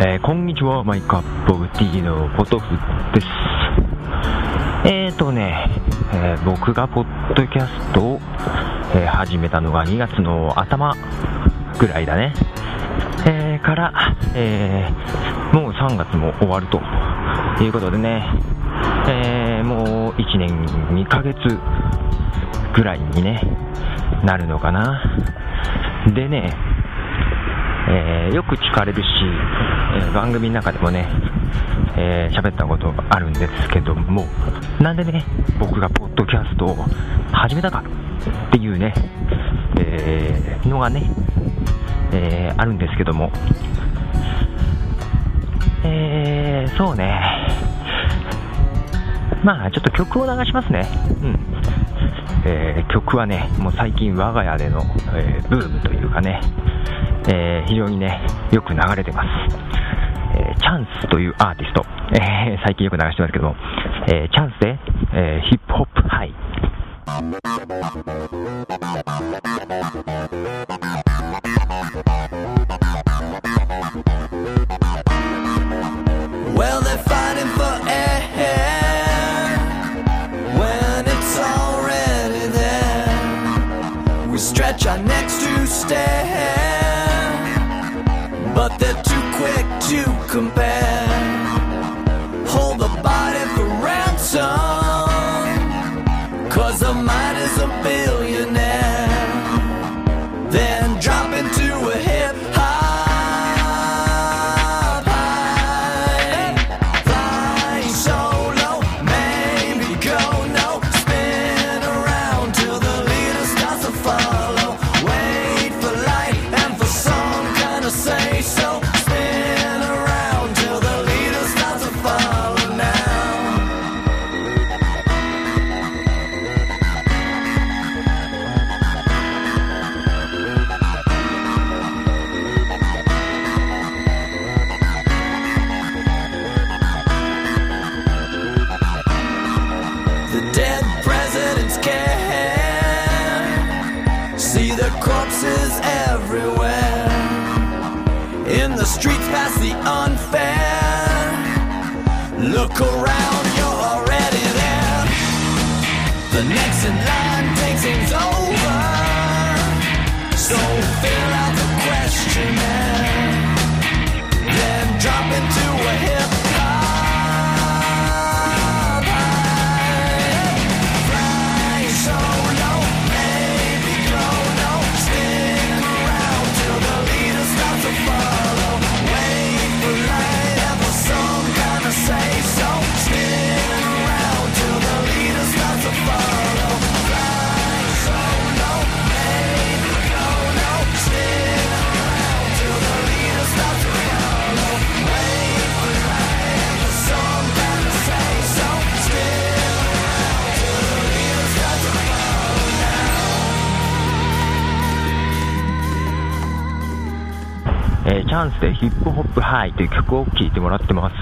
えー、こんにちは、マイカップオブティーのポトフです。えーとね、えー僕がポッドキャストを、えー始めたのが2月の頭ぐらいだね。えーから、えーもう3月も終わるということでね、えーもう1年2ヶ月ぐらいにね、なるのかな。でね、えーよく聞かれるし、えー番組の中でもね、えー喋ったことがあるんですけども、なんでね、僕がポッドキャストを始めたかっていうね、えーのがね、えーあるんですけども、えーそうね、まあちょっと曲を流しますね。うん。えー曲はね、もう最近我が家での、えーブームというかね、えー非常にね、よく流れてます。えーチャンスというアーティスト、えー最近よく流してますけども、えーチャンスで、えーヒップホップハイ。Well, they're fighting for air when it's already there. We stretch our necks to stay. Here. Quick to compare. Look around, you're already there. The next in line takes things over. So fill out the questionnaire. Then drop into ャンスでヒップホップハイという曲を聴いてもらってます。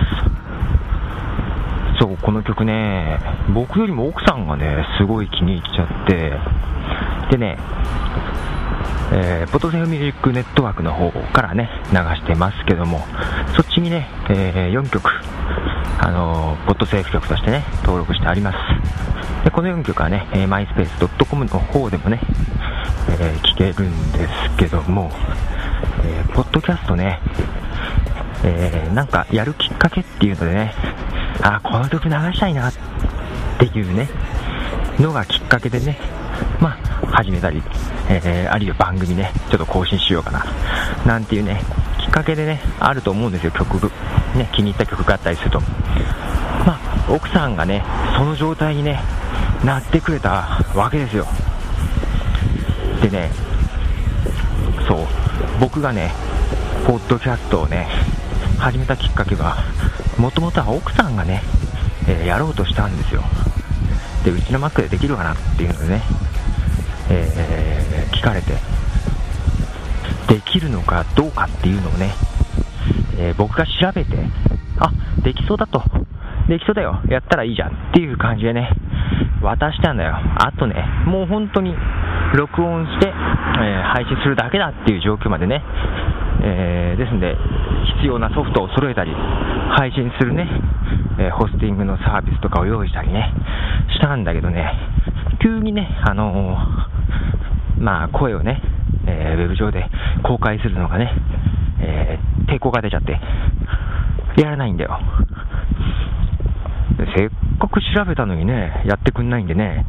そう、この曲ね、僕よりも奥さんがね、すごい気に入っちゃって、でね、えーポトセフミュージックネットワークの方からね、流してますけども、そっちにね、え4曲、あのーポッドセーフ曲としてね、登録してあります。で、この4曲はね、えー、myspace.com の方でもね、えー聴けるんですけども、えーポッドキャストね、えーなんかやるきっかけっていうのでね、あこの曲流したいなっていうね、のがきっかけでね、まあ、始めたり、えーあるいは番組ね、ちょっと更新しようかな、なんていうね、きっかけでね、あると思うんですよ、曲、ね、気に入った曲があったりすると。まあ、奥さんがね、その状態にね、なってくれたわけですよ。でね、そう、僕がね、ポッドキャストをね、始めたきっかけは、もともとは奥さんがね、えーやろうとしたんですよ。で、うちの Mac でできるかなっていうのでね、えー聞かれて、できるのかどうかっていうのをね、えー僕が調べて、あ、できそうだと、できそうだよ、やったらいいじゃんっていう感じでね、渡したんだよ。あとね、もう本当に録音して、えー配信するだけだっていう状況までね、えーですんで、必要なソフトを揃えたり、配信するね、えーホスティングのサービスとかを用意したりね、したんだけどね、急にね、あのーまあ、声をね、えーウェブ上で公開するのがね、え抵抗が出ちゃって、やらないんだよ。せっかく調べたのにね、やってくんないんでね、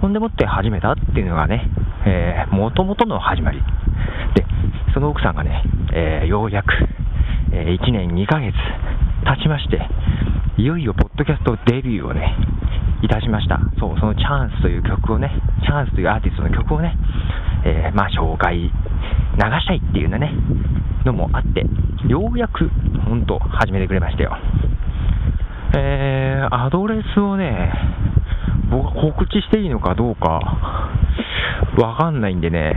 ほんでもって始めたっていうのがね、えー、もともとの始まり。で、その奥さんがね、えーようやく、え1年2ヶ月経ちまして、いよいよポッドキャストデビューをね、いたしました。そう、そのチャンスという曲をね、チャンスというアーティストの曲をね、えーまあ紹介、流したいっていうのね、のもあって、ようやく、ほんと、始めてくれましたよ。えー、アドレスをね、僕は告知していいのかどうか、わかんないんでね、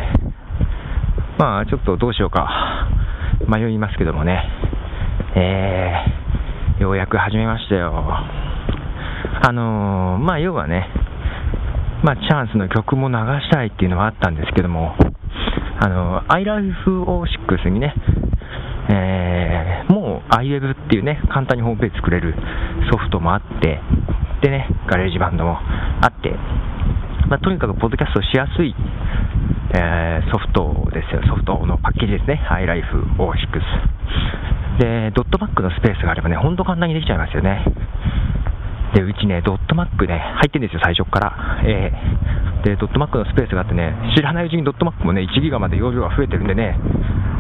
まあちょっとどうしようか、迷いますけどもね、えー、ようやく始めましたよ。あのー、まあ要はね、まあチャンスの曲も流したいっていうのはあったんですけども、あの、iLife06 にね、えーもう iWeb っていうね、簡単にホームページ作れるソフトもあって、でね、 GarageBand もあって、まあ、とにかくポッドキャストしやすい、えーソフトですよ、ソフトのパッケージですね、iLife06。で、ドットマックのスペースがあればね、ほんと簡単にできちゃいますよね。で、うちね、ドットマックね、入ってるんですよ、最初から。えーで、ドットマックのスペースがあってね、知らないうちにドットマックもね、1ギガまで容量が増えてるんでね、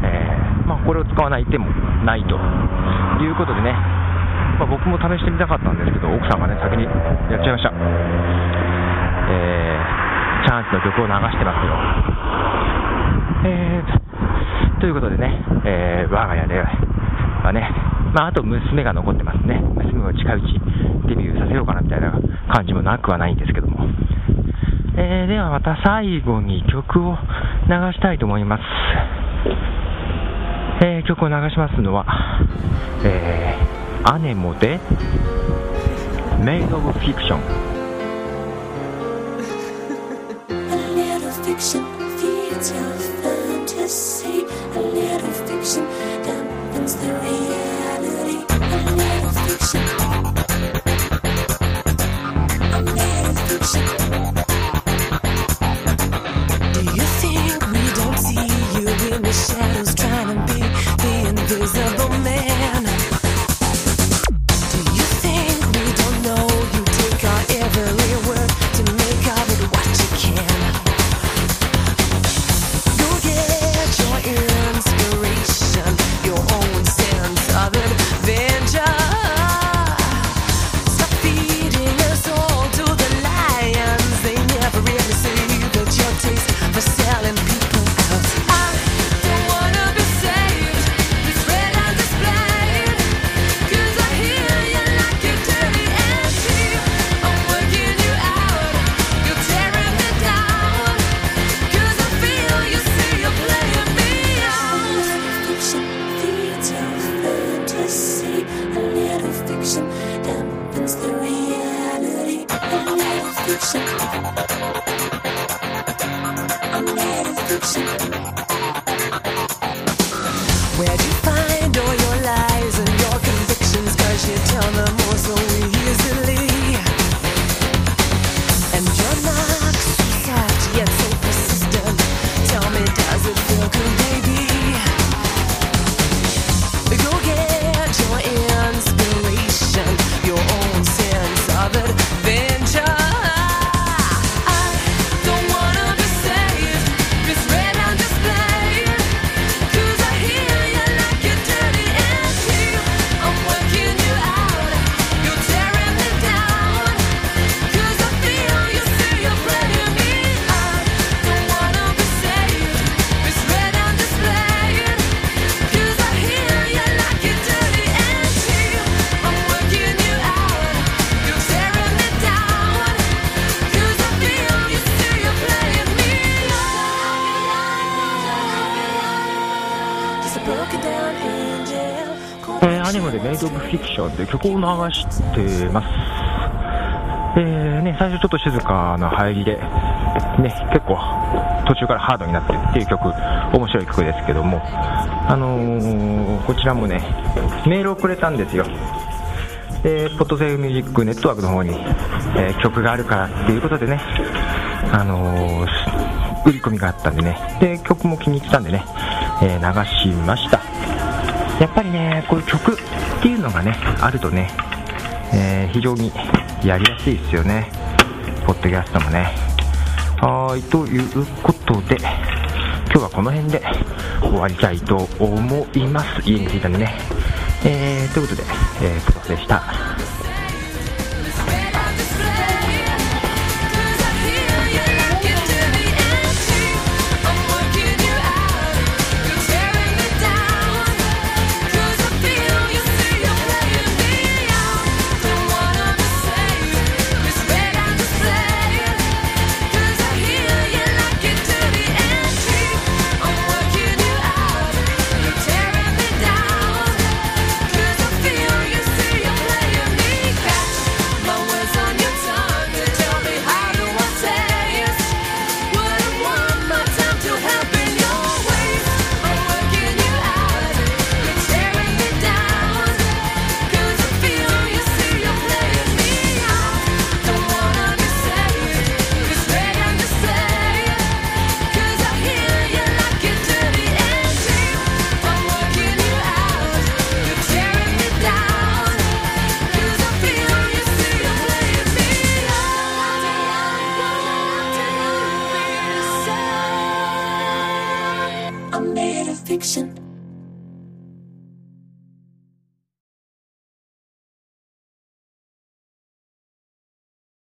えーまあ、これを使わない手もないということでね、まあ、僕も試してみたかったんですけど、奥さんがね、先にやっちゃいました。えーチャンスの曲を流してますよ。えーということでね、えー我が家ではね、まあ、あと娘が残ってますね。娘を近いうちデビューさせようかなみたいな感じもなくはないんですけども。えーではまた最後に曲を流したいと思います。えー曲を流しますのは、えーアネモで Made of Fiction。A fiction feeds your fantasy. A little fiction dampens the reality. えーアニメでメイド・オブ・フィクションという曲を流してます。えーね、最初ちょっと静かな入りで、ね、結構途中からハードになってるっていう曲、面白い曲ですけども、あのーこちらもね、メールをくれたんですよ。で、ポッドセーフミュージックネットワークの方に、えー曲があるからっていうことでね、あのー売り込みがあったんでね、で、曲も気に入ってたんでね、えー流しました。やっぱりね、こういう曲っていうのがね、あるとね、えー非常にやりやすいですよね。ポッドキャストもね。はい、ということで、今日はこの辺で終わりたいと思います。家に着いたんでね。えー、ということで、えー、プロでした。